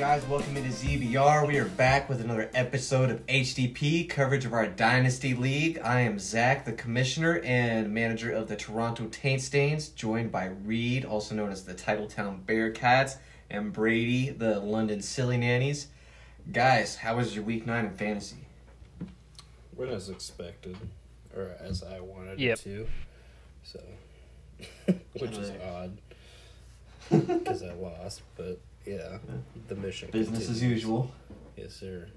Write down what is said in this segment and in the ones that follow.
guys? Welcome into ZBR. We are back with another episode of HDP coverage of our Dynasty League. I am Zach, the commissioner and manager of the Toronto Taint Stains, joined by Reed, also known as the Titletown Bearcats, and Brady, the London Silly Nannies. Guys, how was your week nine in fantasy? Went as expected, or as I wanted Yep. it to. So, which is odd because I lost, but yeah, the mission. Business as usual. Yes, sir.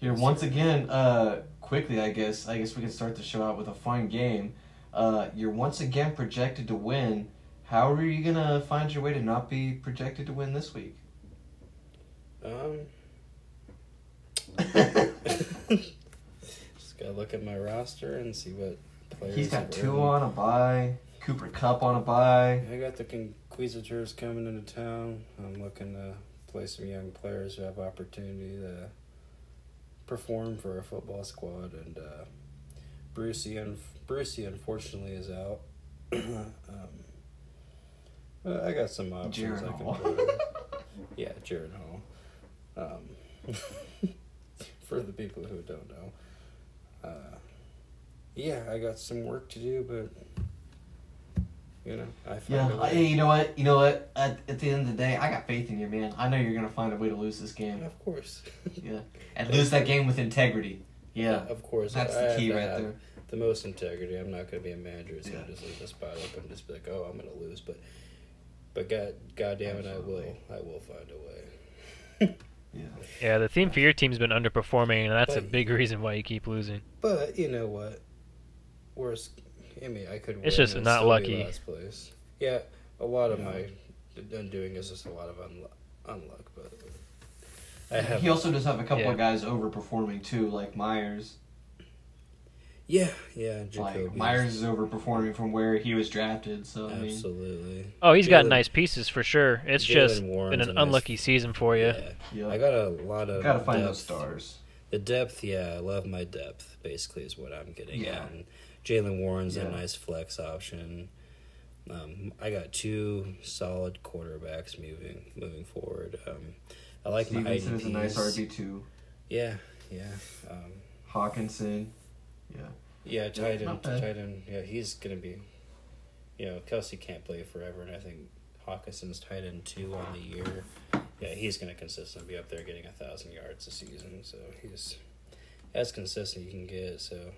Here, Yes, once sir. again, uh, quickly, I guess, I guess we can start the show out with a fun game. Uh, you're once again projected to win. How are you gonna find your way to not be projected to win this week? Um, just gotta look at my roster and see what players. He's got two on a buy. Cooper Kupp on a buy. I got the Conquistadors coming into town. I'm looking to play some young players who have opportunity to perform for a football squad. And uh, Brucey, un- Brucey unfortunately is out. um, but I got some options Jared I can play. yeah, Jared Hall. Um, for the people who don't know. Uh, yeah, I got some work to do, but you know, I find Yeah, a I, way. you know what? You know what? At, at the end of the day, I got faith in you, man. I know you're gonna find a way to lose this game. Of course. Yeah, and lose that game with integrity. Yeah, Of course. that's I the have key to right have there. The most integrity. I'm not going to be a manager. It's gonna just leave the spot open and just be like, oh, I'm going to lose. But, but God, God damn it, I will. I will find a way. Yeah. Yeah, the theme for your team's been underperforming, and that's a big reason why you keep losing. But you know what? Worst. I mean, I could. It's just and not still be lucky. Last place. Yeah, a lot of Yeah. my undoing is just a lot of unluck. unluck but I have. He also does have a couple Yeah. of guys overperforming too, like Meyers. yeah, yeah. Jakobi. Like Meyers is overperforming from where he was drafted. So I mean, Absolutely. Oh, he's got Jaylen- nice pieces for sure. It's Jaylen just Warren's been a an nice- unlucky season for you. Yeah. yeah, I got a lot of. gotta find depth. those stars. The depth, yeah, I love my depth. Basically, is what I'm getting Yeah. at. And Jaylen Warren's Yeah. a nice flex option. Um, I got two solid quarterbacks moving moving forward. Um, I like my Stevenson is a nice. RB two. Yeah, yeah, um, Hockenson, yeah, yeah. Tight end, tight end. Yeah, he's gonna be. You know, Kelce can't play forever, and I think Hockenson's tight end two on the year. Yeah, he's gonna consistently be up there getting a thousand yards a season. So he's as consistent you can get. So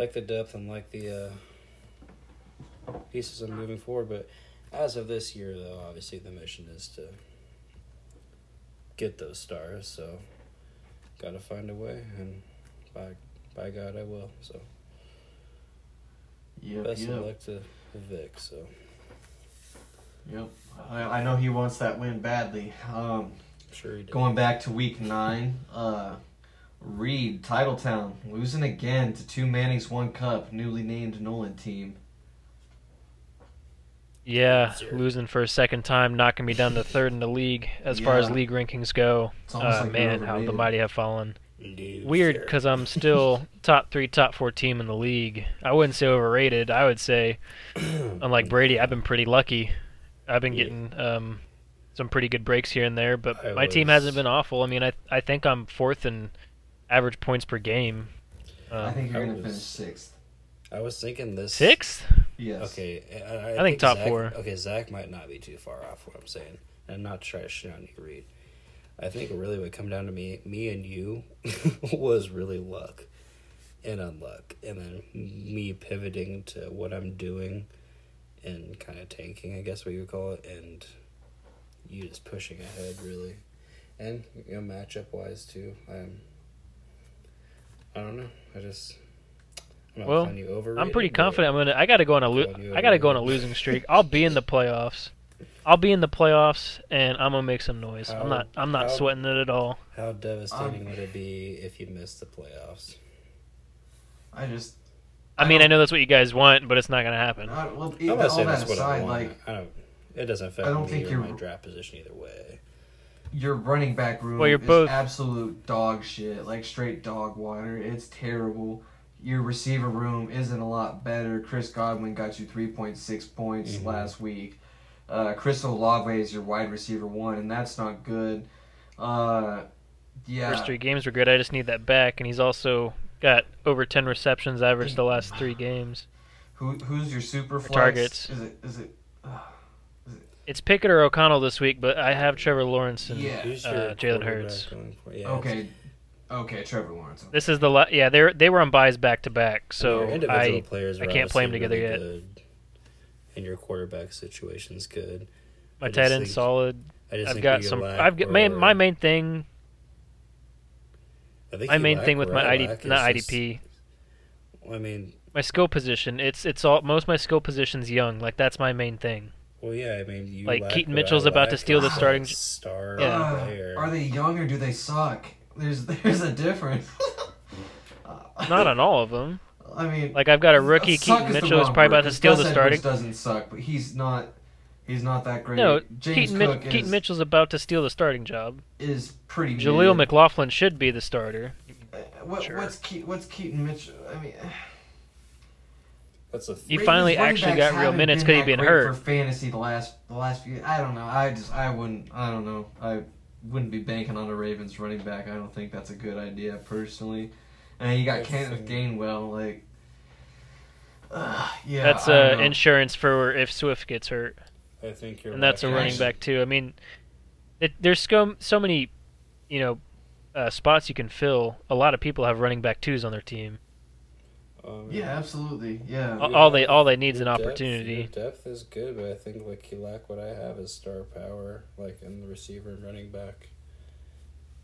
like the depth and like the uh, pieces I'm moving forward. But as of this year, though, obviously the mission is to get those stars. So gotta find a way, and by by God, I will. So yep, best of luck to Vic. So yep. I, I know he wants that win badly. Um, sure he did. going back to week nine, uh, Reed Titletown losing again to two Mannings one cup, newly named Nolan team. Yeah, Sure. losing for a second time, knocking me down to third in the league as far as league rankings go. It's Uh, like man, how the mighty have fallen. No, Weird, because I'm still top three, top four team in the league. I wouldn't say overrated. I would say, unlike Brady, I've been pretty lucky. I've been Yeah. getting um, some pretty good breaks here and there, but I my team hasn't been awful. I mean, I I think I'm fourth in average points per game. Um, I think you're gonna finish sixth. I was thinking this sixth. Yes. Okay, I, I think top Zach, four. Okay, Zach might not be too far off what I'm saying, and not try to shit on you, Reed. I think really would come down to me, me and you, was really luck and unluck, and then me pivoting to what I'm doing, and kind of tanking, I guess what you would call it, and you just pushing ahead really, and you know matchup wise too. I'm. I don't know. I just. I'm Well, you I'm pretty confident. I'm gonna. I got to go on a. Lo- I got to go on a losing streak. I'll be in the playoffs. I'll be in the playoffs, and I'm gonna make some noise. How- I'm not. I'm not how- sweating it at all. How devastating Um, would it be if you missed the playoffs? I just. I mean, I know that's what you guys want, but it's not gonna happen. I, well, I'm all not saying that that's what I aside, want. like I don't. It doesn't affect I don't me think or you're- my draft position either way. Your running back room Well, you're is both- absolute dog shit, like straight dog water. It's terrible. Your receiver room isn't a lot better. Chris Godwin got you 3.6 points Mhm. last week. Uh, Chris Olave is your wide receiver one, and that's not good. Uh, yeah. First three games were good. I just need that back, and he's also got over ten receptions average the last three games. Who who's your super flex? targets. Is it is it? Uh, It's Pickett or O'Connell this week, but I have Trevor Lawrence and Yeah. Who's uh, Jalen Hurts. Yeah, okay, okay, Trevor Lawrence. This is the la- yeah they they were on buys back to back, so your individual I I can't play them together really yet. Good, and your quarterback situation's good. my I tight end think- solid. I just I've got some. I've got my my main thing. I think My main thing with my I ID not is just- IDP. I mean, My skill position. It's it's all most of my skill positions young. Like that's my main thing. Well, yeah. I mean, you Like, lack Keaton Mitchell's about to steal the starting- star Yeah. Player. are they young or do they suck? There's there's a difference. Uh, Not on all of them. I mean, Like I've got a rookie Keaton is Mitchell who's wrong probably word, about to steal Gus the Edwards starting. Doesn't suck, but he's not. He's not that great. No, James Keaton, Cook Mitch, Keaton Mitchell's about to steal the starting job. is pretty. Jaleel mid. McLaughlin should be the starter. Uh, What, Sure. What's Ke- what's Keaton Mitchell? I mean, That's a He finally actually got real minutes been 'cause he'd that been hurt. for fantasy the last the last few. I don't know. I just I wouldn't. I don't know. I wouldn't be banking on a Ravens running back. I don't think that's a good idea personally. And you got That's Kenneth Gainwell. Like, uh, yeah, that's I uh, insurance for if Swift gets hurt, I think you're. and that's a running back too. I mean, it, there's so so many, you know, uh, spots you can fill. A lot of people have running back twos on their team. Um, Yeah, absolutely. Yeah. All- all they all they need is an your depth- opportunity. Your depth is good, but I think like you lack what I have is star power, like in the receiver and running back.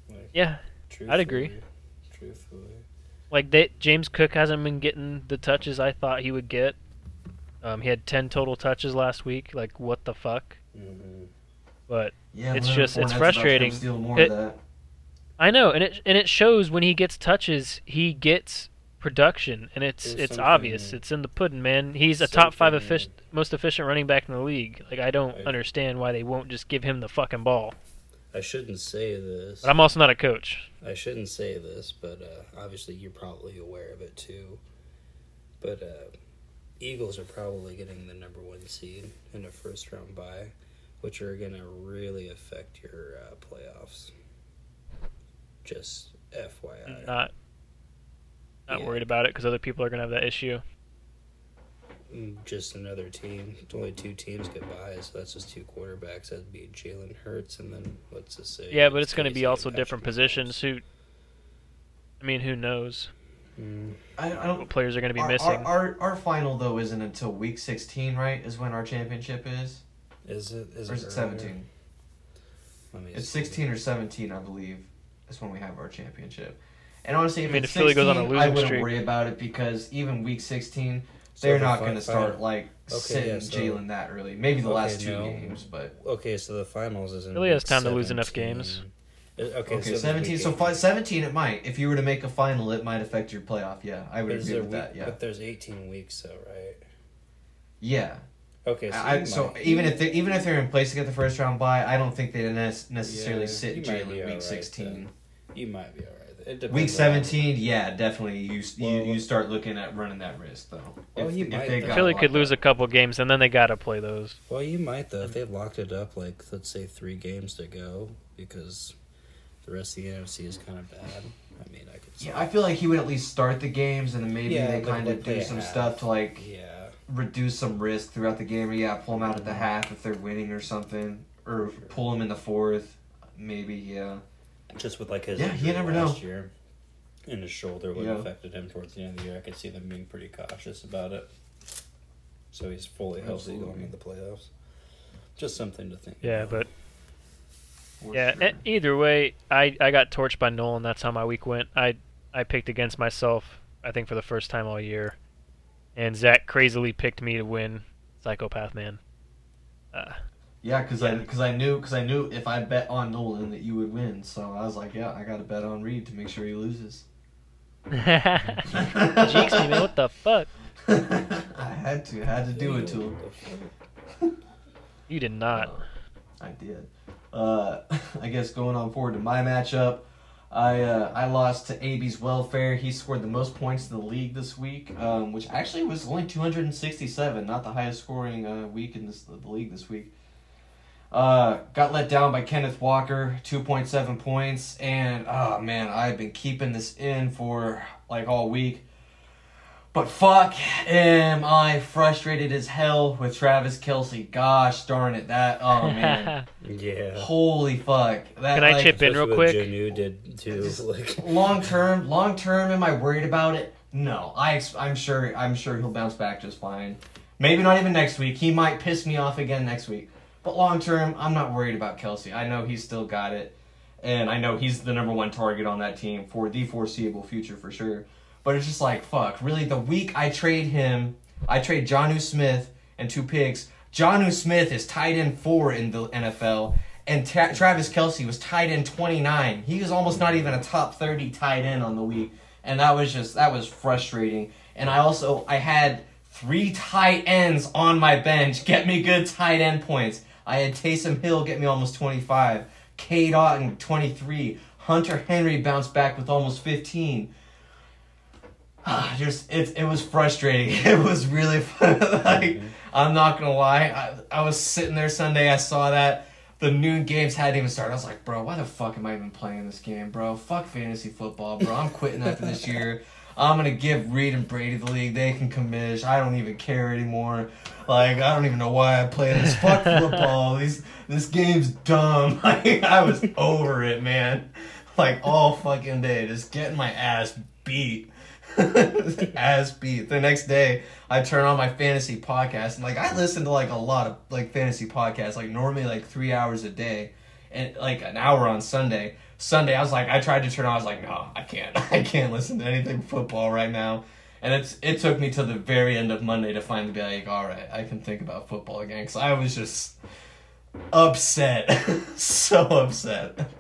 Like, Yeah, I'd agree. truthfully- Truthfully, like they, James Cook hasn't been getting the touches I thought he would get. Um, he had ten total touches last week. Like what the fuck? mm-hmm. But yeah, it's just- it's Fournette's about to come frustrating. More It- of that. I know, and it and it shows when he gets touches, he gets production, and it's There's it's obvious. It's in the pudding, man. He's a top five efficient, most efficient running back in the league. Like I don't I- understand why they won't just give him the fucking ball. I shouldn't say this. But I'm also not a coach. I shouldn't say this, but uh, obviously you're probably aware of it too. But uh, Eagles are probably getting the number one seed in a first round bye, which are going to really affect your uh, playoffs. Just FYI. Not not Yeah. worried about it because other people are gonna have that issue. Mm, Just another team. Only two teams get by, so that's just two quarterbacks. That'd be Jalen Hurts, and then what's to say? Yeah, but it's going to be also Patrick different positions. Who, I mean, who knows Mm, I, I don't. what players are going to be our, missing? Our, our our final though isn't until week sixteen, right? Is when our championship is, is it? Is or is it seventeen? It's see. 16 or 17, I believe, is when we have our championship. And honestly, if I mean, it's if Philly 16, goes on a I losing I wouldn't streak- worry about it because even week 16, So they're the not fi- going to fi- start like Okay, sitting yeah, so- Jalen that early. Maybe the Okay, last two no. games, but Okay, so the finals is in. Philly has week time to lose enough 17. games. Uh, Okay, okay, so 17. So fi- 17, it might. If you were to make a final, it might affect your playoff. Yeah, I would Is agree with week, that. Yeah, But there's 18 weeks, though, right? yeah. Okay, so, I, you so might- even if they, even if they're in place to get the first round bye, I don't think they necessarily Yeah, sit you might Jalen week alright 16. then. you might be all right. It depends Week seventeen, yeah, definitely. You you, Well, you start looking at running that risk though. Well, you might, though. got Philly could lose a couple games, and then they got to play those. Well, you might though if they locked it up like let's say three games to go because the rest of the NFC is kind of bad. I mean, I could. Yeah, I feel like he would at least start the games, and then maybe Yeah, they kind of do some have. stuff to like yeah. reduce some risk throughout the game. Or yeah, pull them out at the mm-hmm. half if they're winning or something, or pull them in the fourth. Maybe yeah. Just with like his Yeah, you never last know. year, and his shoulder would Yeah. have affected him towards the end of the year. I could see them being pretty cautious about it. So he's fully healthy going into the playoffs. Just something to think. Yeah, about. but for yeah. sure. e- Either way, I I got torched by Nolan. That's how my week went. I I picked against myself. I think for the first time all year, and Zach crazily picked me to win. Psychopath man. Uh, Yeah, because I because I knew because I knew if I bet on Nolan that you would win, so I was like, yeah, I got to bet on Reed to make sure he loses. Jinx me, man. What the fuck? I had to, had to do it to him. You did not. I did. Uh, I guess going on forward to my matchup, I uh, I lost to AB's Welfare. He scored the most points in the league this week, um, which actually was only 267, not the highest scoring uh, week in this, the league this week. Uh, got let down by Kenneth Walker, 2.7 points. And, oh man, I've been keeping this in for like all week. But fuck, am I frustrated as hell with Travis Kelce. Gosh darn it. That, oh man. Yeah. Holy fuck. That, Can I like, chip in real quick? Jonnu did too. Just- Like, long term, long term, am I worried about it? No, I I'm sure I'm sure he'll bounce back just fine. Maybe not even next week. He might piss me off again next week. But long term, I'm not worried about Kelce. I know he's still got it, and I know he's the number one target on that team for the foreseeable future for sure. But it's just like fuck. Really, the week I trade him, I trade Jonnu Smith and two picks. Jonnu Smith is tight end four in the NFL, and Travis Kelce was tight end 29. He was almost not even a top 30 tight end on the week, and that was just that was frustrating. And I also I had three tight ends on my bench get me good tight end points. I had Taysom Hill get me almost 25, K. Dotton 23, Hunter Henry bounced back with almost 15. Ah, just it it was frustrating. It was really fun. like I'm not gonna lie. I, I was sitting there Sunday. I saw that the noon games hadn't even started. I was like, bro, why the fuck am I even playing this game, bro? Fuck fantasy football, bro. I'm quitting after this year. I'm gonna give Reed and Brady the league. They can commish. I don't even care anymore. Like I don't even know why I play this. Fuck football. These this game's dumb. Like I was over it, man. Like all fucking day, just getting my ass beat. ass beat. The next day, I turn on my fantasy podcast and like I listen to like a lot of like fantasy podcasts, like normally like three hours a day, and like an hour on Sunday. Sunday, I was like, I tried to turn on. I was like, no, I can't. I can't listen to anything football right now. And it's it took me to the very end of Monday to finally be like, all right, I can think about football again because I was just upset, so upset.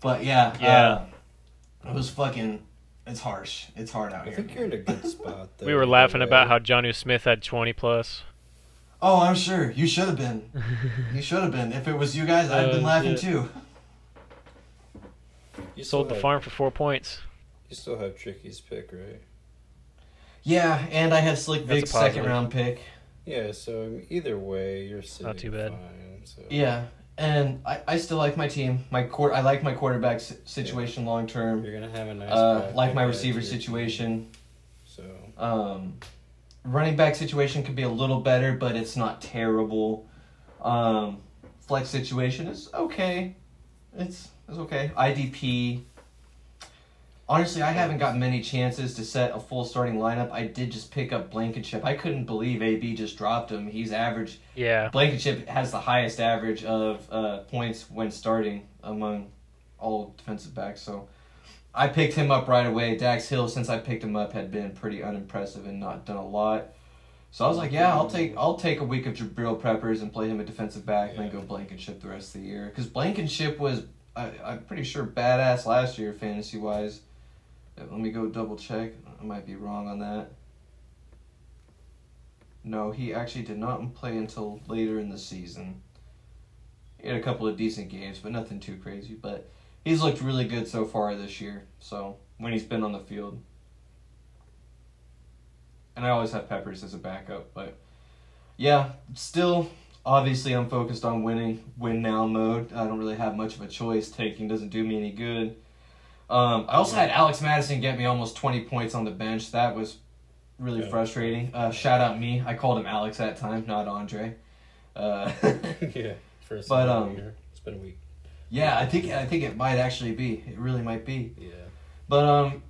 But yeah, Yeah. uh, it was fucking. It's harsh. It's hard out I here. think you're in a good spot. Though, we were either laughing way. about how Johnny Smith had 20 plus. Oh, I'm sure you should have been. You should have been. If it was you guys, I'd have been Oh, laughing shit. too. You Sold the have- farm for four points. You still have Tricky's pick, right? Yeah, and I had Slick That's Vic's second round pick. Yeah. So either way, you're sitting too bad. Fine, so. Yeah, and I, I still like my team. My court, I like my quarterback si- situation long term. You're gonna have a nice. Uh, like my receiver add to your team, situation. So Um, running back situation could be a little better, but it's not terrible. Um, flex situation is okay. It's it's okay. IDP. Honestly, I haven't got many chances to set a full starting lineup. I did just pick up Blankenship. I couldn't believe AB just dropped him. He's average. Yeah. Blankenship has the highest average of uh, points when starting among all defensive backs. So I picked him up right away. Dax Hill, since I picked him up, had been pretty unimpressive and not done a lot. So I was like, yeah, I'll take I'll take a week of Jabril Peppers and play him at defensive back, and then Yeah. go Blankenship the rest of the year. Because Blankenship was, I, I'm pretty sure, badass last year fantasy wise. Uh, let me go double check. I might be wrong on that. No, he actually did not play until later in the season. He had a couple of decent games, but nothing too crazy. But he's looked really good so far this year. So when he's been on the field, and I always have Peppers as a backup, but yeah, still obviously I'm focused on winning, win now mode. I don't really have much of a choice. Taking doesn't do me any good. Um, I also had Alex Madison get me almost 20 points on the bench. That was really Yeah. frustrating. Uh, shout out me. I called him Alex that time, not Andre. Uh, yeah. First But, um, here. it's been a week. yeah, I think I think it might actually be. It really might be. Yeah. But um,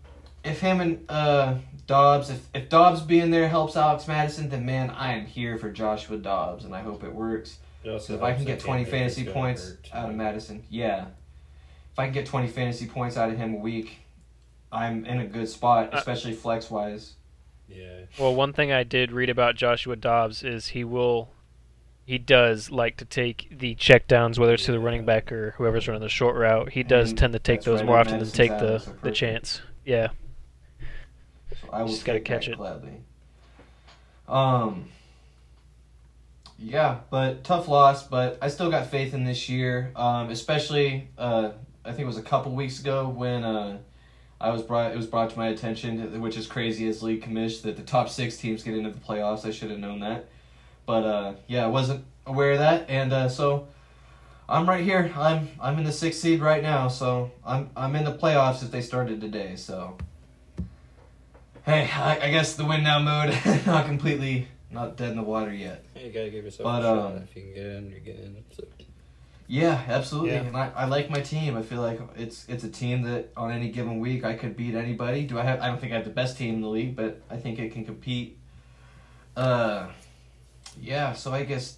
if him and uh Dobbs, if if Dobbs being there helps Alex Madison, then man, I am here for Joshua Dobbs, and I hope it works. It So if I can get 20 fantasy points hurt, out of. Madison, yeah. If I can get 20 fantasy points out of him a week, I'm in a good spot, Uh, especially flex wise. Yeah. Well, one thing I did read about Joshua Dobbs is he will, he does like to take the checkdowns, whether it's to the running back or whoever's running the short route. He does And tend to take those right more where often than take the so the chance. Yeah. I will Just gotta catch it. gladly. Um. Yeah, but tough loss. But I still got faith in this year. Um, especially uh, I think it was a couple weeks ago when uh, I was brought it was brought to my attention, which is crazy as league commish that the top six teams get into the playoffs. I should have known that, but uh, yeah, I wasn't aware of that, and uh, so I'm right here. I'm I'm in the sixth seed right now, so I'm I'm in the playoffs if they started today. So, hey, I, I guess the win now mode not completely not dead in the water yet. You gotta give yourself But, a shot. um, If you can get in, you're getting in. So. Yeah, absolutely. Yeah. And I, I like my team. I feel like it's it's a team that on any given week I could beat anybody. Do I have I don't think I have the best team in the league, but I think it can compete. Uh yeah, so I guess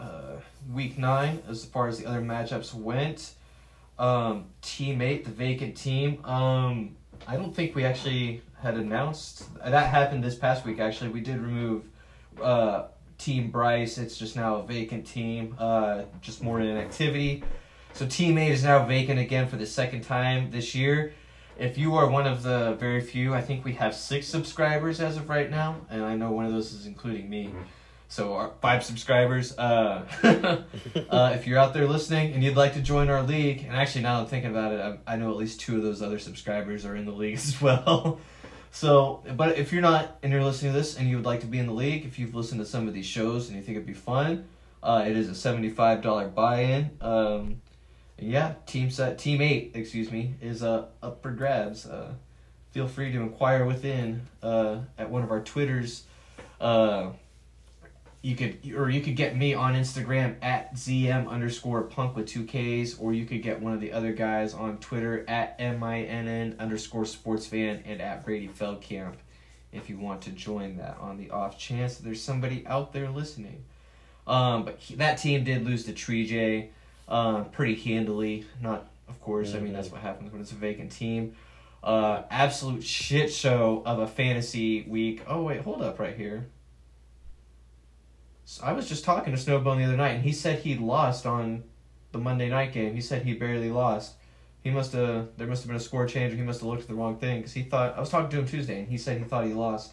uh week 9 as far as the other matchups went, um teammate, the vacant team, um I don't think we actually had announced that happened this past week actually. We did remove uh Team Bryce. It's just now a vacant team, uh, just more inactivity. So teammate is now vacant again for the second time this year. If you are one of the very few, I think we have six subscribers as of right now, and I know one of those is including me. So our five subscribers. Uh, uh, if you're out there listening and you'd like to join our league, and actually now that I'm thinking about it, I, I know at least two of those other subscribers are in the league as well. So, but if you're not and you're listening to this and you would like to be in the league, if you've listened to some of these shows and you think it'd be fun, uh, it is a seventy-five dollar buy-in. Um, yeah, team set, team eight, excuse me, is uh, up for grabs. Uh, feel free to inquire within uh, at one of our Twitters. Uh, you could or you could get me on Instagram at zm underscore punk with two Ks, or you could get one of the other guys on Twitter at minn underscore sports fan and at Brady Feldkamp if you want to join that on the off chance that there's somebody out there listening. Um, but he, that team did lose to Tree J uh, pretty handily. Not, of course, I mean, that's what happens when it's a vacant team. Uh, absolute shit show of a fantasy week. Oh, wait, hold up right here. I was just talking to Snowbone the other night, and he said he lost on the Monday night game. He said he barely lost. He must have. There must have been a score change, or he must have looked at the wrong thing because he thought. I was talking to him Tuesday, and he said he thought he lost.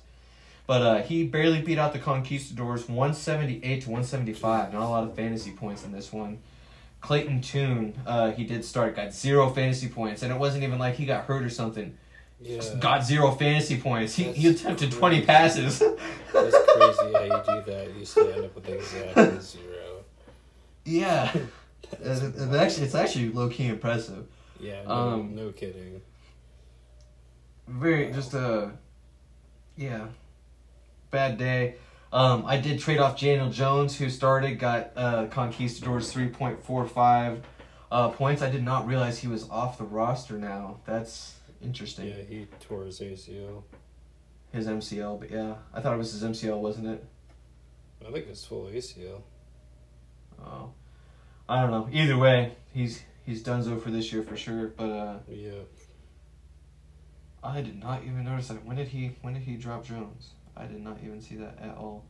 But uh, he barely beat out the Conquistadors, one seventy eight to one seventy five. Not a lot of fantasy points in this one. Clayton Tune, uh, he did start, got zero fantasy points, and it wasn't even like he got hurt or something. Yeah. Got zero fantasy points. He, he attempted crazy. twenty passes. That's crazy how you do that. You still end up with exactly zero. yeah, Uh, actually, it's actually low key impressive. Yeah, no, um, no kidding. very just a yeah bad day um i did trade off daniel jones who started got uh conquistadors 3.45 uh points i did not realize he was off the roster now that's interesting Yeah, he tore his ACL. his mcl but yeah i thought it was his mcl wasn't it I think it's full ACL. oh i don't know either way he's he's done so for this year for sure but uh Yeah. i did not even notice that when did he when did he drop jones i did not even see that at all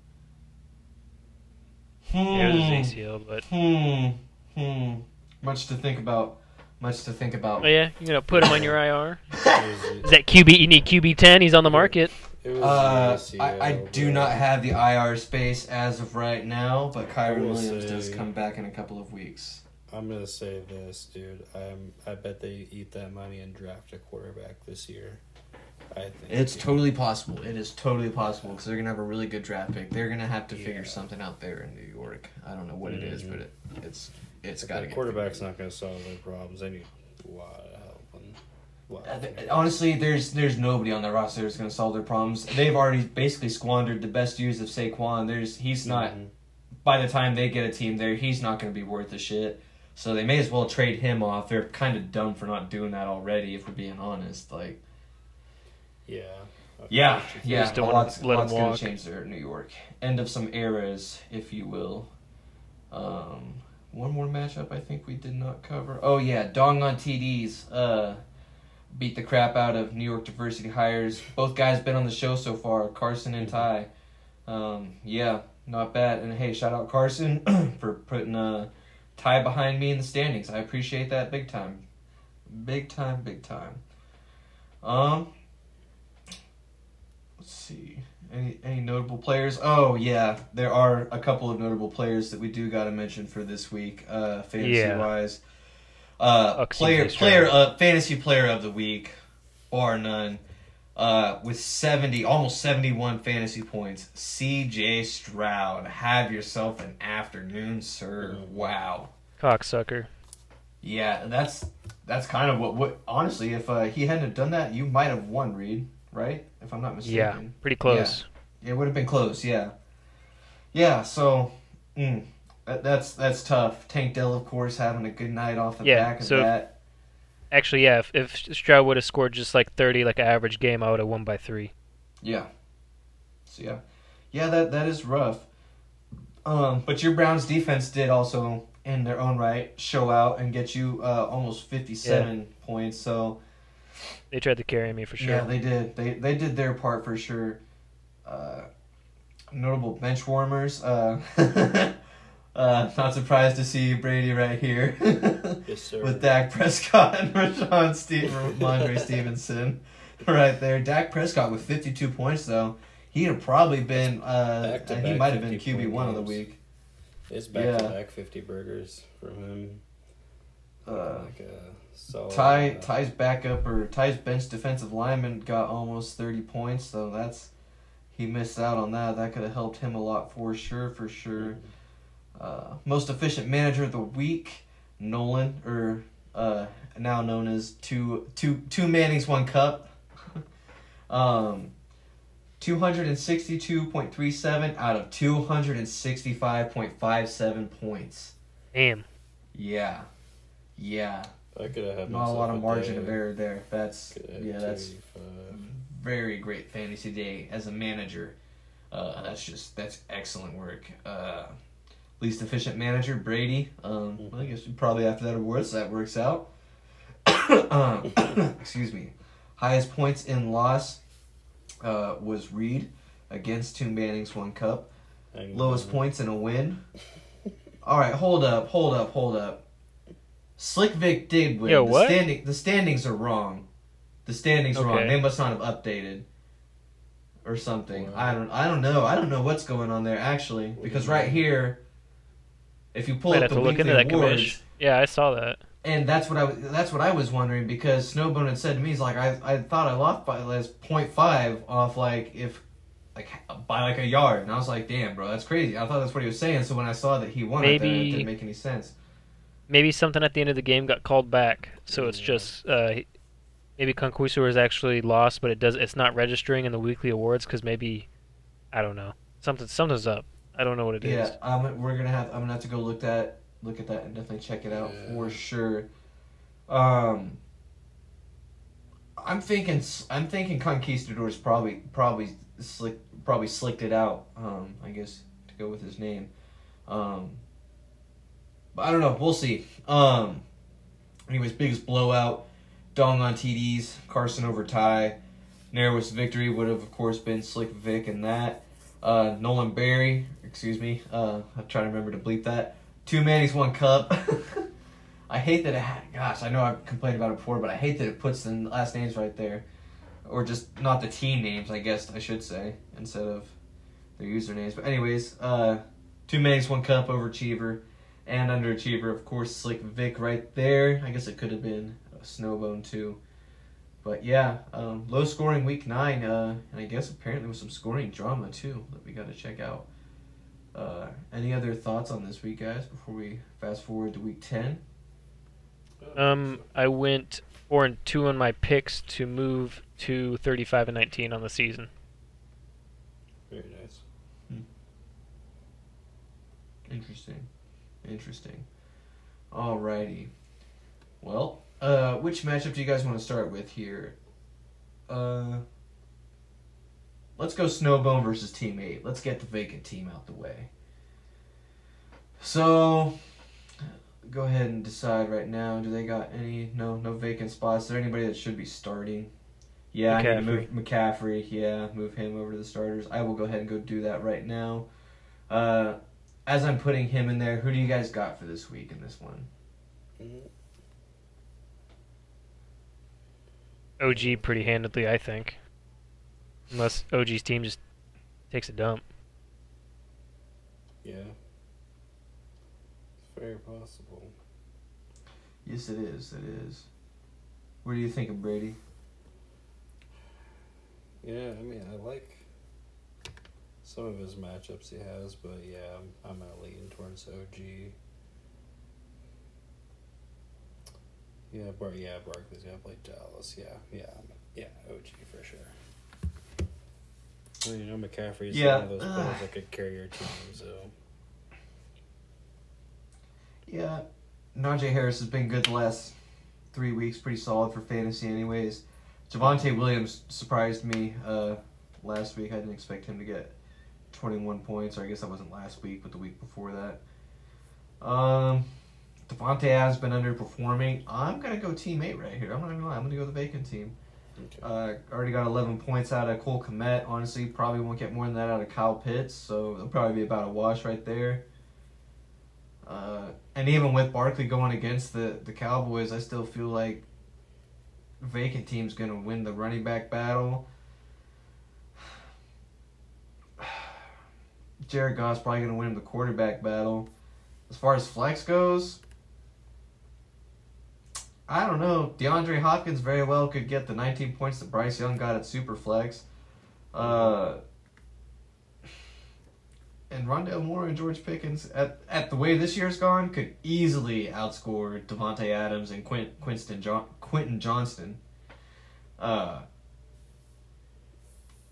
Yeah, it was Hmm. his ACL, but Hmm. Hmm. Much to think about. Much to think about. oh yeah, you know, put him on your IR. Is that QB? You need QB ten. He's on the market. Uh, ACL, I, I do bro. not have the IR space as of right now, but Kyren Williams say- does come back in a couple of weeks. I'm gonna say this, dude. I'm. I bet they eat that money and draft a quarterback this year. I think It's totally possible. It is totally possible because they're gonna have a really good draft pick. They're gonna have to figure Yeah. something out there in New York. I don't know what it is, Mhm. but it, it's it's If got to the get quarterback's figured not gonna solve their problems. They need a lot of help. And a lot of th- honestly, there's there's nobody on the roster that's gonna solve their problems. They've already basically squandered the best years of Saquon. There's he's not Mhm. by the time they get a team there, he's not going to be worth a shit. So they may as well trade him off. They're kind of dumb for not doing that already, if we're being honest. Like, Yeah. yeah, yeah, just don't wanna lot's, let him lot's gonna change there in New York. End of some eras, if you will. Um, one more matchup I think we did not cover. Oh yeah, Dong on TDs. Uh, beat the crap out of New York Diversity Hires. Both guys been on the show so far, Carson and Ty. Um, yeah, not bad. And hey, shout out Carson for putting uh, Ty behind me in the standings. I appreciate that big time, big time, big time. Um, let's see. Any any notable players? Oh yeah, there are a couple of notable players that we do got to mention for this week, uh, fantasy Yeah. wise. Uh, player player uh, fantasy player of the week, bar none. Uh, with 70, almost 71 fantasy points, CJ Stroud. Have yourself an afternoon, sir. Wow. Cocksucker. Yeah, that's that's kind of what what honestly, if uh, he hadn't have done that, you might have won, Reed, right? If I'm not mistaken. Yeah, pretty close. Yeah. It would have been close, yeah. Yeah, so mm, that, that's that's tough. Tank Dell, of course, having a good night off the Yeah, back of so- that. Actually, yeah. If, if Stroud would have scored just like 30, like an average game, I would have won by three. Yeah. So yeah, yeah, that that is rough. Um, but your Browns defense did also, in their own right, show out and get you uh, almost fifty-seven points. So They tried to carry me for sure. yeah, they did. They they did their part for sure. Uh, notable bench warmers. Uh, uh, not surprised to see Brady right here. Yes, sir. with Dak Prescott and Rashawn Steve, Rhamondre Stevenson, right there. Dak Prescott with fifty-two points though. He'd have probably been. Uh, he might have been QB point one of the week. It's back Yeah. to back 50 burgers from him. Uh, like a solid, Ty uh, Ty's backup or Ty's bench defensive lineman got almost thirty points, so that's he missed out on that. That could have helped him a lot for sure, for sure. Uh, most efficient manager of the week, Nolan, or uh, now known as two two two Mannings one cup. um, two hundred and sixty two point three seven out of two hundred and sixty five point five seven points. Damn. Yeah, yeah. I could have had Not a lot of margin of error there. That's yeah, that's very great fantasy day as a manager. Uh, that's just that's excellent work. Uh, least efficient manager Brady. Um, I guess probably after that awards that works out. um, excuse me. Highest points in loss uh, was Reed against two Mannings one cup. Lowest points in a win. All right, hold up, hold up, hold up. Slick Vic did win. Yo, the what? standing the standings are wrong. The standings are wrong. They must not have updated or something. Wow. I don't I don't know. I don't know what's going on there actually because right here if you pull Might up the weekly into that, awards. Yeah, I saw that. and that's what I was that's what I was wondering because Snowbone had said to me he's like I I thought I lost by like 0.5 off like if like by like a yard and I was like damn bro that's crazy I thought that's what he was saying so when I saw that he won it then it Maybe- didn't make any sense Maybe something at the end of the game got called back, so it's Yeah. just uh, maybe Conquistador is actually lost, but it does it's not registering in the weekly awards because maybe I don't know something something's up. I don't know what it is. yeah um, we're gonna have I'm gonna have to go look that look at that and definitely check it out Yeah. for sure um I'm thinking I'm thinking Conquistadors probably probably slick probably slicked it out um I guess to go with his name um but I don't know we'll see um anyways biggest blowout Dong on TDs Carson over Ty narrowest victory would have of course been Slick Vic and that uh, Nolan Berry, excuse me. Uh, I'm trying to remember to bleep that. Two Manny's, one cup. I hate that it had, gosh, I know I've complained about it before, but I hate that it puts the last names right there. Or just not the team names, I guess I should say, instead of their usernames. But, anyways, uh, two Manny's, one cup, overachiever. And underachiever, of course, Slick Vic right there. I guess it could have been a Snowbone too. But yeah, um, low scoring week nine, uh, and I guess apparently with some scoring drama too that we got to check out. Uh, any other thoughts on this week, guys? Before we fast forward to week ten. Um, I went four and two on my picks to move to thirty-five and nineteen on the season. Very nice. Interesting, interesting. Alrighty. Well, uh, which matchup do you guys want to start with here? Uh, let's go Snowbone versus Team Eight. Let's get the vacant team out the way. So, go ahead and decide right now. Do they got any? No, no vacant spots. Is there anybody that should be starting? Yeah, to move McCaffrey. Yeah, move him over to the starters. I will go ahead and go do that right now. Uh, as I'm putting him in there, who do you guys got for this week in this one? OG pretty handedly, I think. Unless OG's team just takes a dump. Yeah. It's very possible. Yes, it is. It is. What do you think of Brady? Yeah, I mean, I like some of his matchups he has, but yeah, I'm, I'm gonna lean towards OG. Yeah, Bar- yeah, Barkley's gonna play Dallas. Yeah, yeah, yeah, OG for sure. Well, you know, McCaffrey's Yeah. one of those players that could carry your team. So Yeah, Najee Harris has been good the last three weeks. Pretty solid for fantasy, anyways. Javonte Williams surprised me uh, last week. I didn't expect him to get 21 points, or I guess that wasn't last week, but the week before that. Um, Davante has been underperforming. I'm gonna go team eight right here. I'm not gonna lie. I'm gonna go the vacant team. okay. Uh, already got 11 points out of Cole Kmet. Honestly, probably won't get more than that out of Kyle Pitts, so it'll probably be about a wash right there. Uh, and even with Barkley going against the, the Cowboys, I still feel like vacant team's going to win the running back battle. Jared Goff's probably going to win the quarterback battle. As far as flex goes, I don't know. DeAndre Hopkins very well could get the 19 points that Bryce Young got at Superflex. Uh, and Rondale Moore and George Pickens, at, at the way this year's gone, could easily outscore Davante Adams and Quint, Quinston Quentin Johnston. Uh,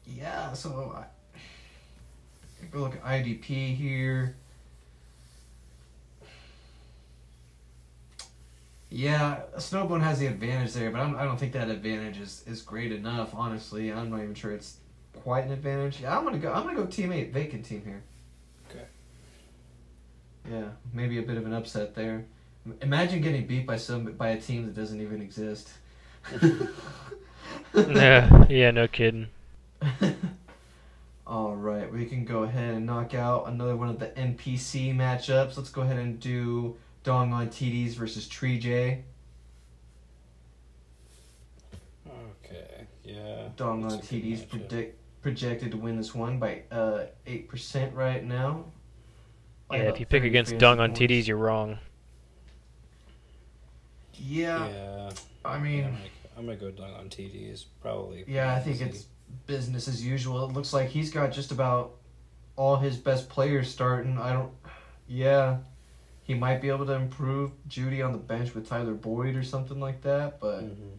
yeah, so I, go look at IDP here. Yeah, Snowbone has the advantage there, but I'm, I don't think that advantage is, is great enough. Honestly, I'm not even sure it's quite an advantage. Yeah, I'm gonna go. I'm gonna go team eight, vacant team here. Okay. Yeah, maybe a bit of an upset there. Imagine getting beat by some by a team that doesn't even exist. yeah, yeah, no kidding. All right, we can go ahead and knock out another one of the NPC matchups. Let's go ahead and do Dong on TDs versus Tree J. Okay. Yeah. Dong on TDs predict projected to win this one by uh eight percent right now. Yeah, if you pick against fantasy Dung on. TDs, you're wrong. Yeah, Yeah. I yeah, mean, I'm, gonna, I'm gonna go dunk on TDs probably. yeah, I think easy. it's business as usual. It looks like he's got just about all his best players starting. I don't. Yeah, he might be able to improve Juju on the bench with Tyler Boyd or something like that. But Mhm.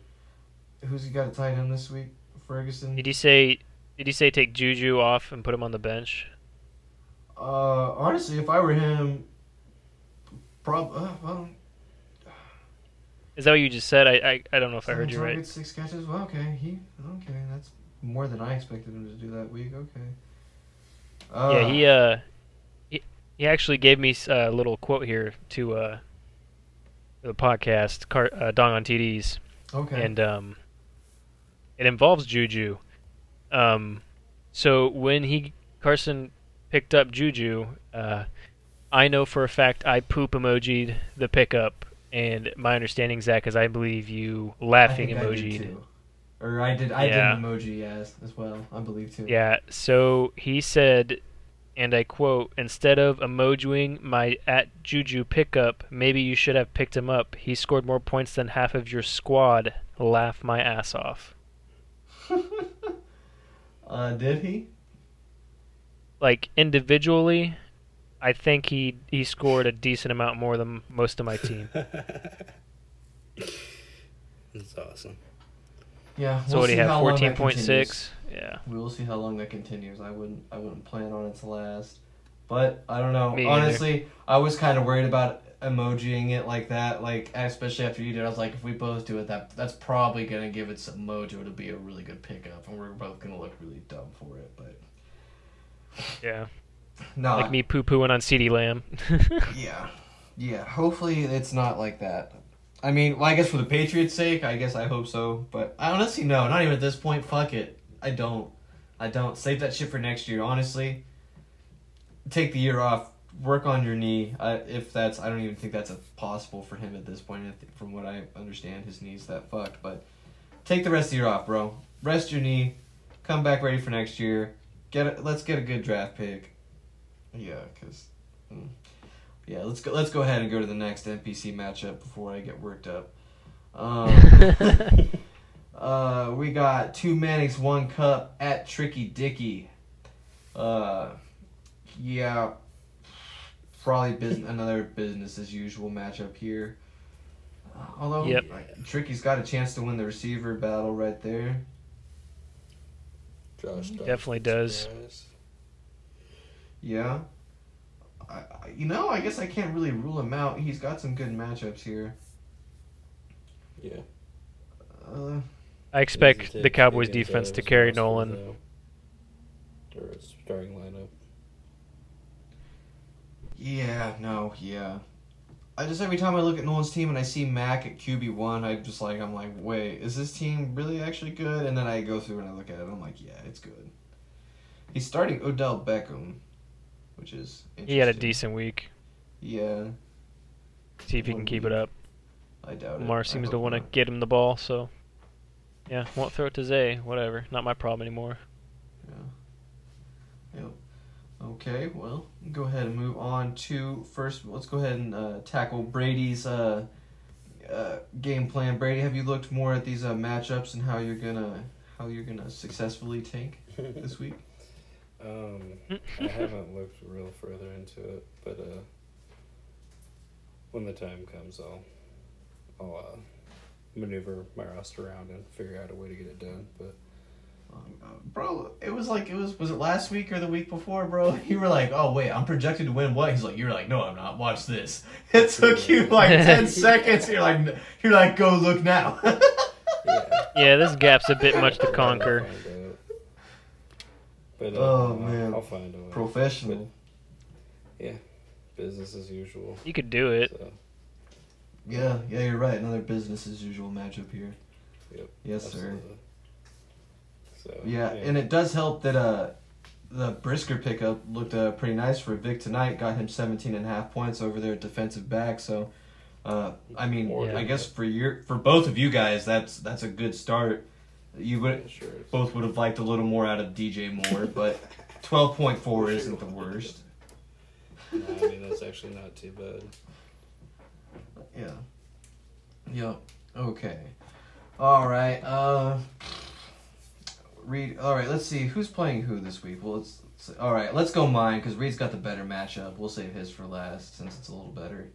who's he got a tight end this week? Ferguson. Did he say? Did he say take Juju off and put him on the bench? Uh, honestly, if I were him, prob uh, well, Is that what you just said? I I, I don't know if I heard you right. six catches. Well, okay, he okay. That's more than I expected him to do that week. Okay. Uh, Yeah, he uh, he, he actually gave me a little quote here to uh, the podcast, Car- uh, Dong on TDs, Okay. and um, it involves Juju. Um, so when he Carson picked up Juju, uh, I know for a fact I poop emojied the pickup, and my understanding, Zach, is I believe you laughing I emojied. Too. Or I did. I Yeah. did an emoji as as well. I believe too. Yeah, so he said, and I quote, instead of emojiing my at Juju pickup, maybe you should have picked him up. He scored more points than half of your squad. Laugh my ass off. uh, did he? Like individually, I think he he scored a decent amount more than most of my team. That's awesome. Yeah. So we'll what do you have? long that continues. Yeah. We will see how long that continues. I wouldn't. I wouldn't plan on it to last. But I don't know. Me either. Honestly, I was kind of worried about emojiing it like that. Like especially after you did, I was like, if we both do it, that that's probably gonna give it some mojo to be a really good pickup, and we're both gonna look really dumb for it. But Yeah. no, Like me poo pooing on CeeDee Lamb. Yeah. Yeah. Hopefully it's not like that. I mean, well, I guess for the Patriots' sake, I guess I hope so. But I honestly no, not even at this point. Fuck it. I don't. I don't. Save that shit for next year. Honestly, take the year off. Work on your knee. I, if that's, I don't even think that's possible for him at this point. From what I understand, his knee's that fucked. But take the rest of the year off, bro. Rest your knee. Come back ready for next year. Get a, let's get a good draft pick. Yeah, because. Hmm. Yeah, let's go. Let's go ahead and go to the next NPC matchup before I get worked up. Um, uh, we got two Mannings, one cup at Tricky Dicky. Uh, yeah, probably business another business as usual matchup here. Although Yep. like, Tricky's got a chance to win the receiver battle right there. Josh Definitely does. surprise. Yeah. I, I- you know, I guess I can't really rule him out. He's got some good matchups here. Yeah. Uh, I expect the Cowboys defense to carry Nolan. though. Or starting lineup. yeah, no, yeah. I just every time I look at Nolan's team and I see Mac at QB one, I just like I'm like, wait, is this team really actually good? And then I go through and I look at it, I'm like, yeah, it's good. He's starting Odell Beckham, which is He had a decent week. Yeah, See if he can keep it up. I doubt it. Lamar seems to want to get him the ball, so yeah, won't throw it to Zay. Whatever, not my problem anymore. Yeah. Yep. Okay, well, go ahead and move on to first. Let's go ahead and uh, tackle Brady's uh, uh, game plan. Brady, have you looked more at these uh, matchups and how you're gonna how you're gonna successfully tank this week? Um, I haven't looked real further into it, but uh, when the time comes, I'll I'll uh, maneuver my roster around and figure out a way to get it done. But Um, uh, bro, it was like it was was it last week or the week before, bro? You were like, "Oh wait, I'm projected to win what?" He's like, "You're like, no, I'm not. Watch this." It took you like ten seconds. You're like, you're like, go look now. yeah, Yeah, this gap's a bit much to I'll conquer. Find out. But uh, Oh, man. I'll find a way. Professional. Yeah. Business as usual. You could do it. So, Yeah, yeah, you're right. Another business as usual matchup here. Yep, Yes, sir. So Yeah, and it does help that uh the Brisker pickup looked uh, pretty nice for Vic tonight. Got him 17 and a half points over their defensive back. So, uh, I mean, More I than- guess for your for both of you guys, that's that's a good start. You would Yeah, sure. both would have liked a little more out of DJ Moore, but 12.4 isn't the worst. No, I mean that's actually not too bad. Yeah. Yep. Okay. All right. Uh. Reed. All right. Let's see who's playing who this week. Well, let's. let's all right. Let's go mine because Reed's got the better matchup. We'll save his for last since it's a little better.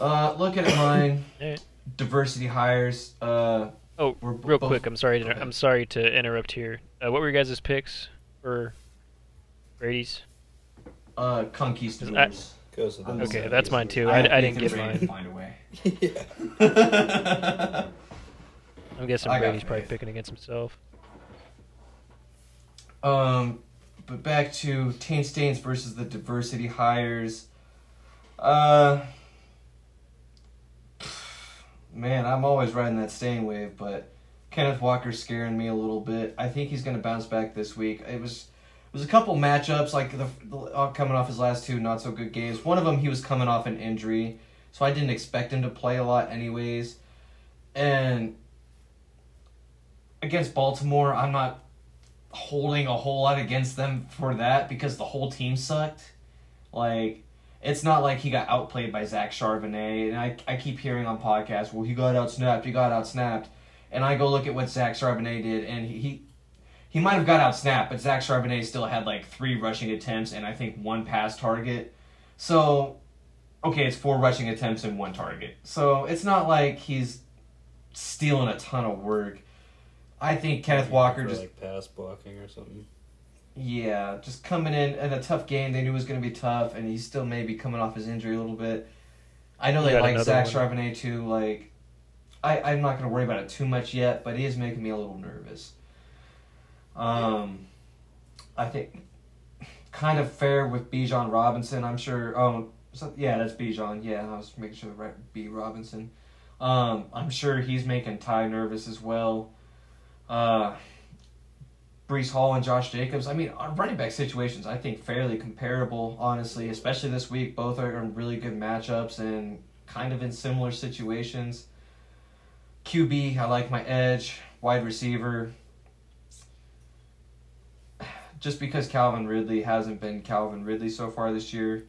Uh, looking at mine. Diversity hires. Uh. Oh, we're real both- quick, I'm sorry. To, ahead. I'm sorry to interrupt here. Uh, what were your guys' picks for Brady's? Uh, conquistadors. I'm Okay, that's mine too. I I, I didn't in get mine. Find a way. yeah. I'm guessing I got Brady's probably picking against himself. Um, but back to Taint Stains versus the diversity hires. Uh, man, I'm always riding that stain wave, but Kenneth Walker's scaring me a little bit. I think he's going to bounce back this week. It was it was a couple matchups like the, the uh, coming off his last two not so good games. One of them he was coming off an injury, so I didn't expect him to play a lot anyways. And against Baltimore, I'm not holding a whole lot against them for that because the whole team sucked. Like, it's not like he got outplayed by Zach Charbonnet. And I, I keep hearing on podcasts, well, he got outsnapped, he got outsnapped. And I go look at what Zach Charbonnet did, and he, he, he might have got outsnapped, but Zach Charbonnet still had like three rushing attempts and I think one pass target. So, okay, it's four rushing attempts and one target. So it's not like he's stealing a ton of work. I think Kenneth Walker just like pass blocking or something. Yeah, just coming in in a tough game they knew was going to be tough, and he's still maybe coming off his injury a little bit. I know they like Zach. Charbonnet too. Like, I I'm not going to worry about it too much yet, but he is making me a little nervous. Um, I think kind of fair with Bijan Robinson. I'm sure. Um, so, yeah, that's Bijan. Yeah, I was making sure the right B Robinson. Um, I'm sure he's making Ty nervous as well. Uh, Breece Hall and Josh Jacobs. I mean, running back situations, I think, fairly comparable, honestly, especially this week. Both are in really good matchups and kind of in similar situations. QB, I like my edge. Wide receiver, just because Calvin Ridley hasn't been Calvin Ridley so far this year,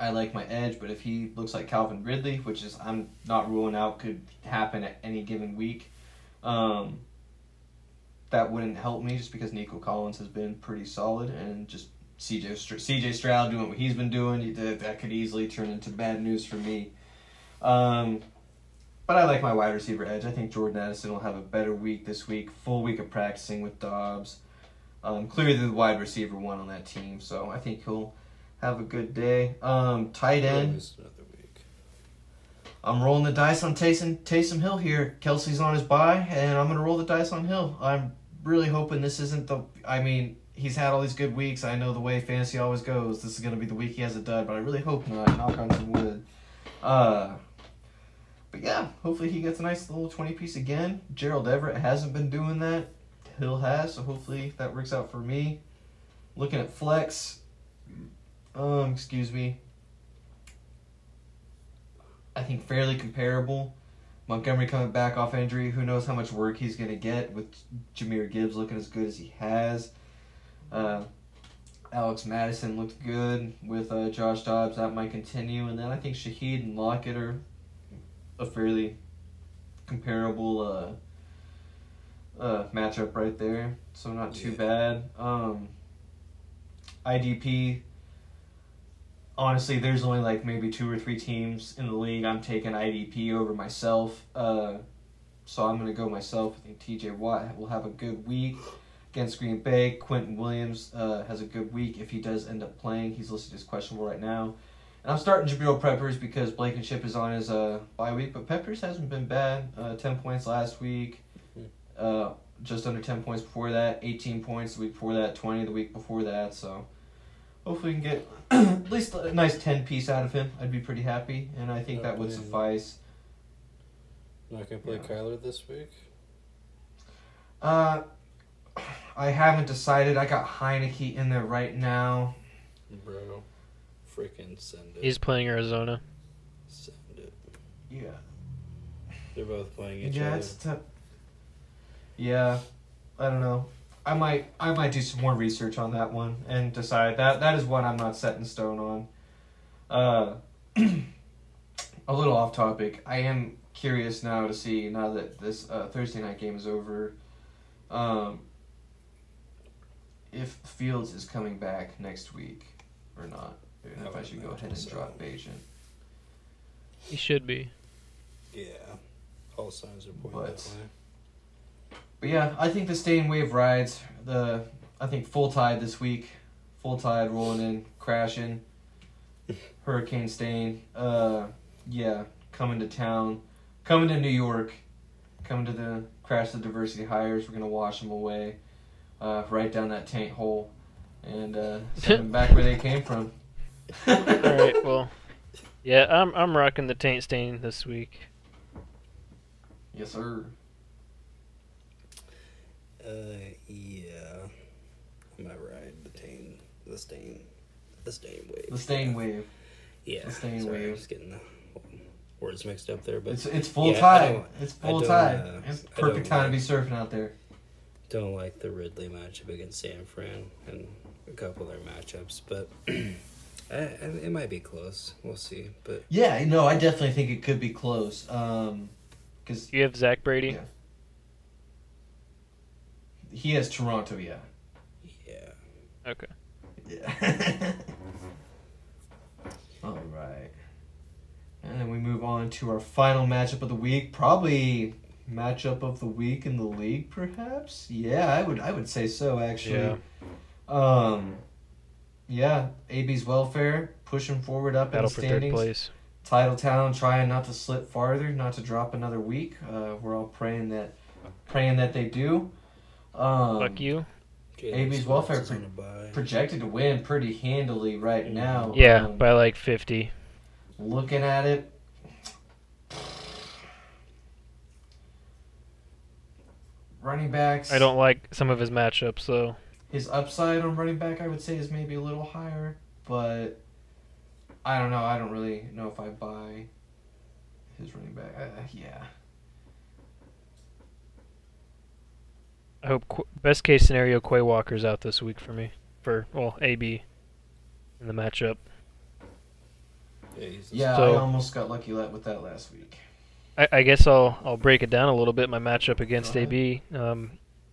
I like my edge. But if he looks like Calvin Ridley, which is I'm not ruling out could happen at any given week, um, that wouldn't help me just because Nico Collins has been pretty solid and just CJ CJ Stroud doing what he's been doing. That that could easily turn into bad news for me. Um, but I like my wide receiver edge. I think Jordan Addison will have a better week this week. Full week of practicing with Dobbs. Um, clearly the wide receiver one on that team, so I think he'll have a good day. Um, tight end. I'm rolling the dice on Taysom, Taysom Hill here. Kelce's on his bye, and I'm going to roll the dice on Hill. I'm really hoping this isn't the. I mean, he's had all these good weeks. I know the way fantasy always goes. This is going to be the week he has a dud, but I really hope not. Knock on some wood. Uh, but yeah, hopefully he gets a nice little 20 piece again. Gerald Everett hasn't been doing that. Hill has, so hopefully that works out for me. Looking at flex. Um, excuse me. I think fairly comparable. Montgomery coming back off injury. Who knows how much work he's going to get with Jahmyr Gibbs looking as good as he has. Uh, Alex Madison looked good with uh, Josh Dobbs. That might continue. And then I think Shaheed and Lockett are a fairly comparable uh, uh, matchup right there. So not too Yeah. bad. Um, IDP. Honestly, there's only like maybe two or three teams in the league. I'm taking IDP over myself. Uh, so I'm gonna go myself. I think TJ Watt will have a good week against Green Bay. Quinnen Williams uh, has a good week if he does end up playing. He's listed as questionable right now. And I'm starting Jabril Peppers because Blankenship is on his uh, bye week, but Peppers hasn't been bad. Uh, 10 points last week, uh, just under 10 points before that, 18 points the week before that, 20 the week before that. So hopefully we can get at least a nice 10 piece out of him. I'd be pretty happy, and I think that would Okay. suffice. Not gonna play Yeah. Kyler this week. Uh, I haven't decided. I got Heinicke in there right now. Bro, freaking send it. He's playing Arizona. Send it. Yeah. They're both playing each yeah, other. it's tough. Yeah, I don't know. I might I might do some more research on that one and decide that that is one I'm not set in stone on. Uh, a little off topic. I am curious now to see now that this uh, Thursday night game is over, um, if Fields is coming back next week or not, and if I I should go ahead and so. drop Bagent. He should be. Yeah. All signs are pointing But- that way. But yeah, I think the staying wave rides. The I think full tide this week, full tide rolling in, crashing. Hurricane stain. Uh, yeah, coming to town, coming to New York, coming to the crash of the diversity hires. We're gonna wash them away, uh, right down that tank hole, and uh, send them back where they came from. All right. Well, yeah, I'm I'm rocking the taint stain this week. Yes, sir. Uh, yeah. I might ride the stain, the stain, the stain wave. The stain wave. Yeah. the stain Sorry, I'm was getting the words mixed up there, but It's it's full Yeah, tide. It's full don't, tide. uh, it's perfect don't time to be surfing out there. don't like the Ridley matchup against San Fran and a couple other matchups, but I, I, it might be close. We'll see. But Yeah, no, I definitely think it could be close. Um, because You have Zach Brady. Yeah. He has Toronto, yeah. yeah, Okay. Yeah. All right. And then we move on to our final matchup of the week. Probably matchup of the week in the league, perhaps. Yeah, I would. I would say so. Actually. Yeah. Um. Yeah, AB's welfare pushing forward up Battle in for the third standings. place. Title Town trying not to slip farther, not to drop another week. Uh, we're all praying that, praying that they do. Um, Fuck you. Jalen AB's welfare is on a bye. Projected to win pretty handily right now. Yeah, Um, by like 50. looking at it, running backs. I don't like some of his matchups, so His upside on running back, I would say, is maybe a little higher, but I don't know. I don't really know if I buy his running back. Uh, yeah. I hope Qu- best case scenario Quay Walker's out this week for me for well AB in the matchup. Yeah, Yeah, So- I almost got lucky let with that last week. I, I guess I'll I'll break it down a little bit. My matchup against Go. AB, um,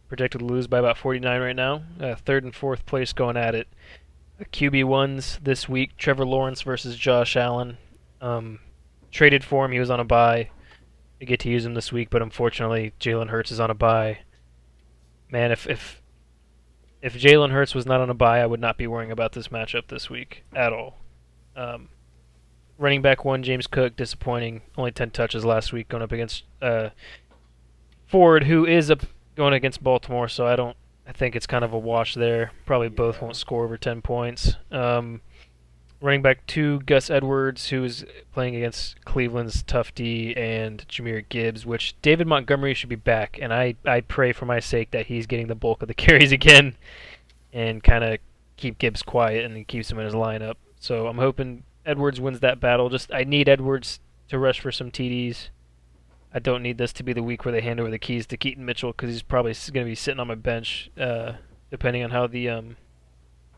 projected to lose by about 49 right now. Uh, third and fourth place going at it. QB ones this week: Trevor Lawrence versus Josh Allen. Um, traded for him. He was on a bye. I get to use him this week, but unfortunately, Jalen Hurts is on a bye. Man, if if if Jalen Hurts was not on a bye, I would not be worrying about this matchup this week at all. Um, running back one, James Cook, disappointing. Only ten touches last week, going up against uh, Ford, who is up going against Baltimore. So I don't. I think it's kind of a wash there. Probably both won't score over ten points. Um, running back two, Gus Edwards, who is playing against Cleveland's tough D, and Jahmyr Gibbs, which David Montgomery should be back, and I, I pray for my sake that he's getting the bulk of the carries again, and kind of keep Gibbs quiet and keeps him in his lineup. So I'm hoping Edwards wins that battle. Just I need Edwards to rush for some TDs. I don't need this to be the week where they hand over the keys to Keaton Mitchell because he's probably going to be sitting on my bench, uh, depending on how the um,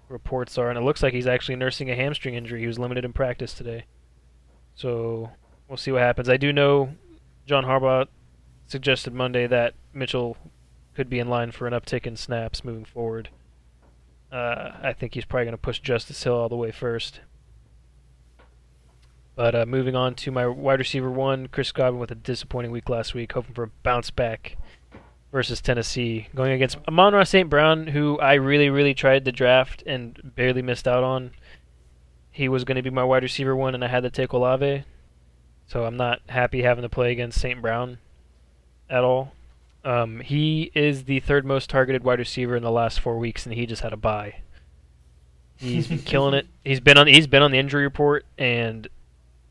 reports are, and it looks like he's actually nursing a hamstring injury. He was limited in practice today. So we'll see what happens. I do know John Harbaugh suggested Monday that Mitchell could be in line for an uptick in snaps moving forward. Uh, I think he's probably going to push Justice Hill all the way first. But uh, moving on to my wide receiver one, Chris Godwin with a disappointing week last week, hoping for a bounce back versus Tennessee, going against Amon-Ra St. Brown, who I really, really tried to draft and barely missed out on. He was going to be my wide receiver one, and I had to take Olave. So I'm not happy having to play against St. Brown at all. Um, he is the third most targeted wide receiver in the last four weeks, and he just had a bye. He's been killing it. He's been on. He's been on the injury report, and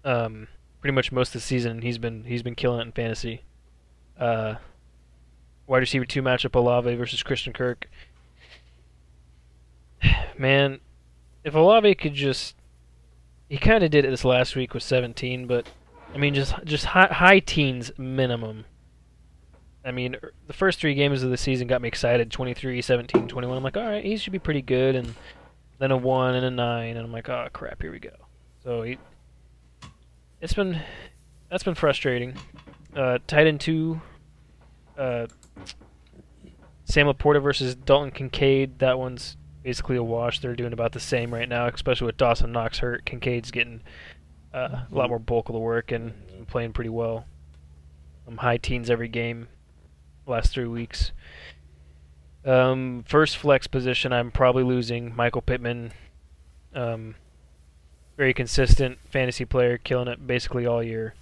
um, pretty much most of the season he's been he's been killing it in fantasy. Uh, wide receiver two matchup Olave versus Christian Kirk. Man, if Olave could just he kind of did it this last week with 17, but I mean just just high, high teens minimum. I mean, er, the first three games of the season got me excited 23, 17, 21. I'm like, all right, he should be pretty good. And then a 1 and a 9. And I'm like, oh, crap, here we go. So he, it's been, that's been frustrating. Uh, tight end 2, uh, Sam LaPorta versus Dalton Kincaid. That one's basically a wash. They're doing about the same right now, especially with Dawson Knox hurt. Kincaid's getting uh, a lot more bulk of the work and playing pretty well. Um, high teens every game, last three weeks. Um, first flex position, I'm probably losing Michael Pittman. Um, very consistent fantasy player, killing it basically all year.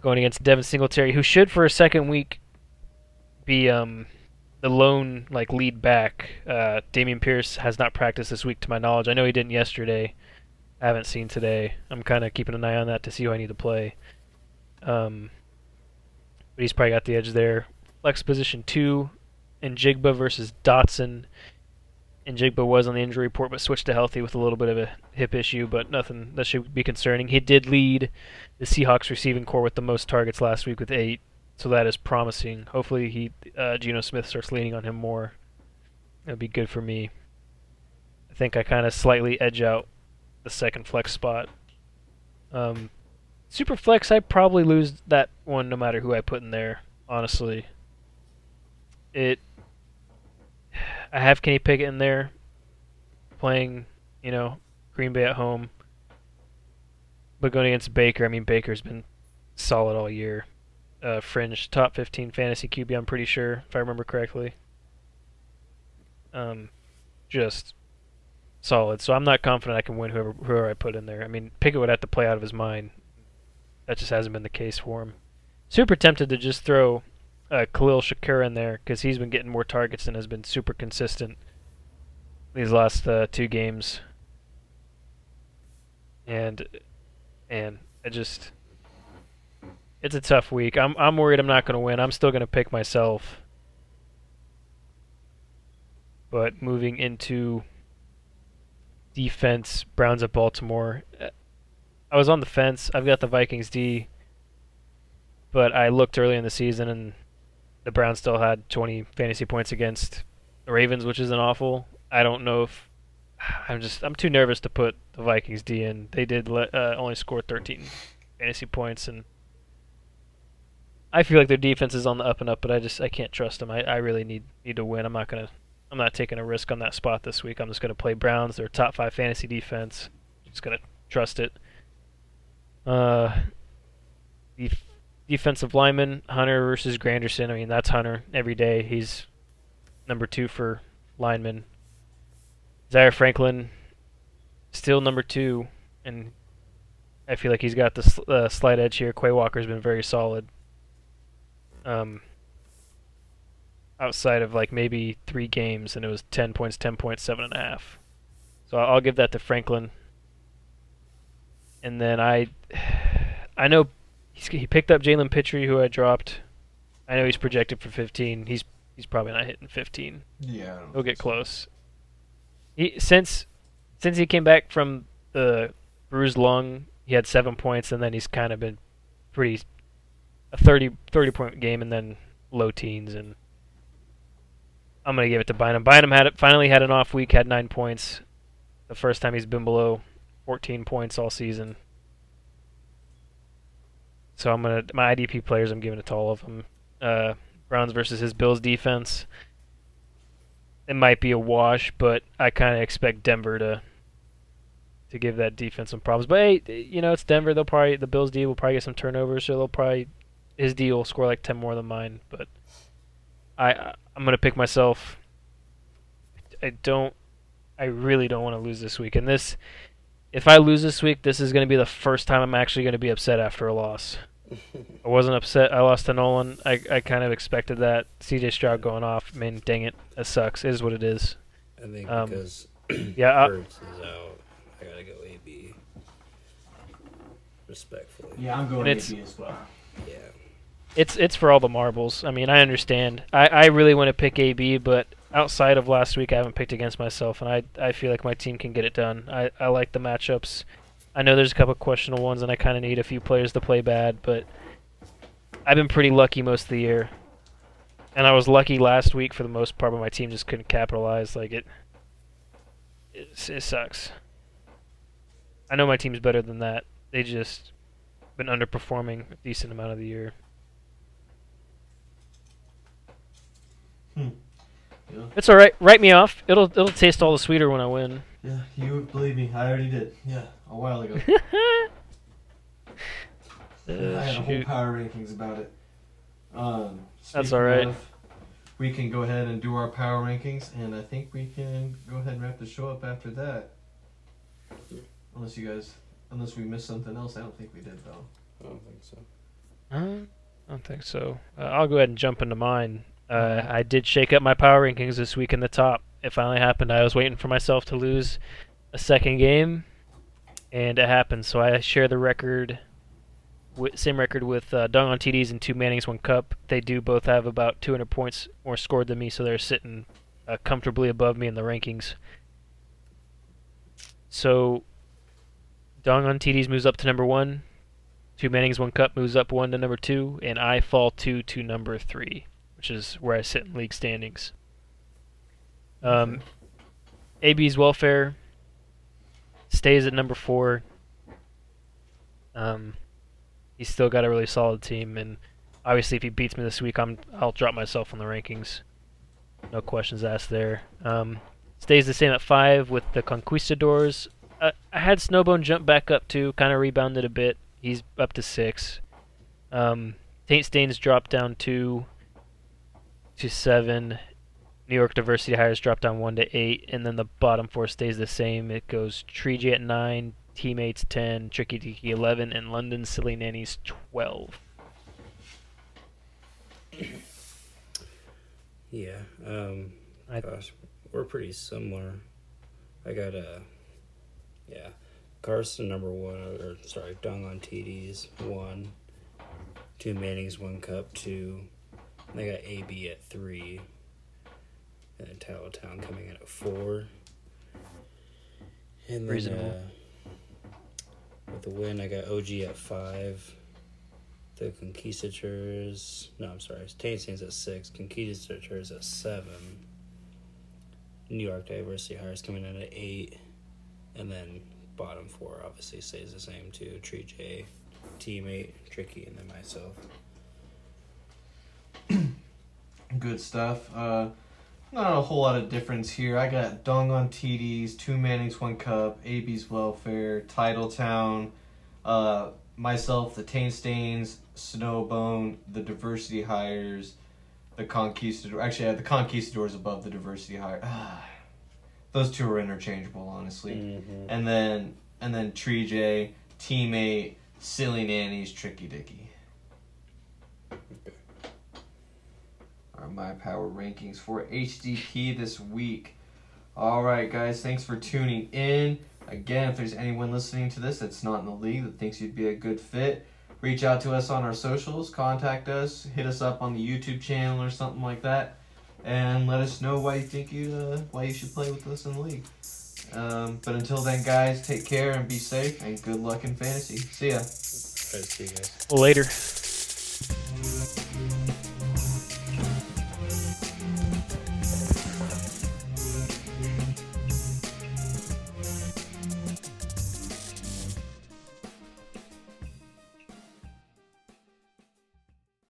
Going against Devin Singletary, who should for a second week be um, the lone like lead back. Uh, Dameon Pierce has not practiced this week, to my knowledge. I know he didn't yesterday. I haven't seen today. I'm kind of keeping an eye on that to see who I need to play. Um, but he's probably got the edge there. Flex position two, Njigba versus Dotson. Njigba was on the injury report, but switched to healthy with a little bit of a hip issue, but nothing that should be concerning. He did lead the Seahawks receiving corps with the most targets last week with eight so that is promising. Hopefully, he uh, Geno Smith starts leaning on him more. That'd be good for me. I think I kind of slightly edge out the second flex spot. Um, super flex, I probably lose that one no matter who I put in there. Honestly, it. I have Kenny Pickett in there, playing, you know, Green Bay at home. But going against Baker, I mean Baker's been solid all year fringe top 15 fantasy QB. I'm pretty sure, if I remember correctly. Um, just solid. So I'm not confident I can win whoever whoever I put in there. I mean, Pickett would have to play out of his mind. That just hasn't been the case for him. Super tempted to just throw uh, Khalil Shakir in there because he's been getting more targets and has been super consistent these last uh, two games. And and I just it's a tough week. I'm I'm worried I'm not going to win. I'm still going to pick myself. But moving into defense, Browns at Baltimore. I was on the fence. I've got the Vikings D, but I looked early in the season and the Browns still had 20 fantasy points against the Ravens, which isn't awful. I don't know if I'm just I'm too nervous to put the Vikings D in. They did let, uh, only score 13 fantasy points and I feel like their defense is on the up and up, but I just I can't trust them. I, I really need need to win. I'm not gonna I'm not taking a risk on that spot this week. I'm just gonna play Browns. They're top five fantasy defense. Just gonna trust it. Uh, the defensive lineman, Hunter versus Granderson. I mean, that's Hunter every day. He's number two for lineman. Zaire Franklin, still number two, and I feel like he's got the sl- uh, slight edge here. Quay Walker's been very solid. Um, outside of like maybe three games, and it was ten points, ten points, seven and a half. So I'll give that to Franklin. And then I, I know he's, he picked up Jalen Pitre, who I dropped. I know he's projected for 15. He's he's probably not hitting 15. Yeah, He'll get so. close. He since since he came back from the bruised lung, he had seven points, and then he's kind of been pretty a 30, 30 point game, and then low teens. And I'm gonna give it to Bynum. Bynum had it, finally had an off week, had nine points. The first time he's been below 14 points all season. So I'm gonna my IDP players. I'm giving it to all of them. Uh, Browns versus his Bills defense. It might be a wash, but I kind of expect Denver to to give that defense some problems. But hey, you know it's Denver. They'll probably the Bills D will probably get some turnovers, so they'll probably his D will score like ten more than mine. But I I- I'm gonna pick myself. I don't. I really don't want to lose this week, and this. If I lose this week, this is going to be the first time I'm actually going to be upset after a loss. I wasn't upset. I lost to Nolan. I, I kind of expected that. CJ Stroud going off. I mean, dang it, it sucks. It is what it is. I think Um, because yeah, I- Hurts is out, I gotta go AB. Respectfully. Yeah, I'm going And it's- AB as well. Yeah. It's it's for all the marbles. I mean, I understand. I, I really want to pick AB, but outside of last week, I haven't picked against myself, and I I feel like my team can get it done. I, I like the matchups. I know there's a couple questionable ones, and I kind of need a few players to play bad, but I've been pretty lucky most of the year. And I was lucky last week for the most part, but my team just couldn't capitalize. Like it, it, it sucks. I know my team's better than that. They just been underperforming a decent amount of the year. Yeah. It's all right. Write me off. It'll it'll taste all the sweeter when I win. Yeah, you believe me, I already did. Yeah, a while ago. Uh, I had a whole power rankings about it. Um, That's alright. of, We can go ahead and do our power rankings, and I think we can go ahead and wrap the show up after that. Unless you guys, unless we missed something else, I don't think we did though. I don't think so. Uh, I don't think so. Uh, I'll go ahead and jump into mine. Uh, I did shake up my power rankings this week in the top. It finally happened. I was waiting for myself to lose a second game, and it happened. So I share the record, with, same record with uh, Dung on TDs and two Mannings, one Cup. They do both have about 200 points more scored than me, so they're sitting uh, comfortably above me in the rankings. So Dong on TDs moves up to number one. Two Mannings, one cup moves up one to number two, and I fall two to number three, which is where I sit in league standings. Um, AB's welfare stays at number four. Um, he's still got a really solid team, and obviously, if he beats me this week, I'm I'll drop myself on the rankings. No questions asked there. Um, stays the same at five with the Conquistadors. Uh, I had Snowbone jump back up too, kind of rebounded a bit. He's up to six. Um, Taint Stains dropped down two to seven. New York Diversity Hires dropped down one to eight, and then the bottom four stays the same. It goes Treejay at nine, Teammates ten, Tricky Tiki eleven, and London Silly Nannies twelve. Yeah. Um, I- gosh, we're pretty similar. I got a, yeah, Carson number one, or sorry, Dung on TDs one, two Mannings, one Cup, two. I got AB at three, and then Titletown coming in at four. And then Reasonable. uh, with the win, I got OG at five. The Conquistadors. No, I'm sorry. Taint Stains at six. Conquistadors at seven. New York Diversity Hires coming in at eight. And then bottom four obviously stays the same too. Tree J, Teammate, Tricky, and then myself. Good stuff. Uh, not a whole lot of difference here. I got Dong on TDs, two Mannings, one cup, AB's welfare, Titletown, uh, myself, the Taint Stains, Snowbone, the Diversity Hires, the Conquistador. Actually, yeah, the Conquistadors above the Diversity Hire. Those two are interchangeable, honestly. Mhm. And then and then Tree J, Teammate, Silly Nannies, Tricky Dicky. Are my power rankings for HDP this week. All right, guys, thanks for tuning in. Again, if there's anyone listening to this that's not in the league that thinks you'd be a good fit, reach out to us on our socials, contact us, hit us up on the YouTube channel or something like that, and let us know why you think you uh, why you should play with us in the league. Um, but until then, guys, take care and be safe, and good luck in fantasy. See ya. Try to see you guys. Later.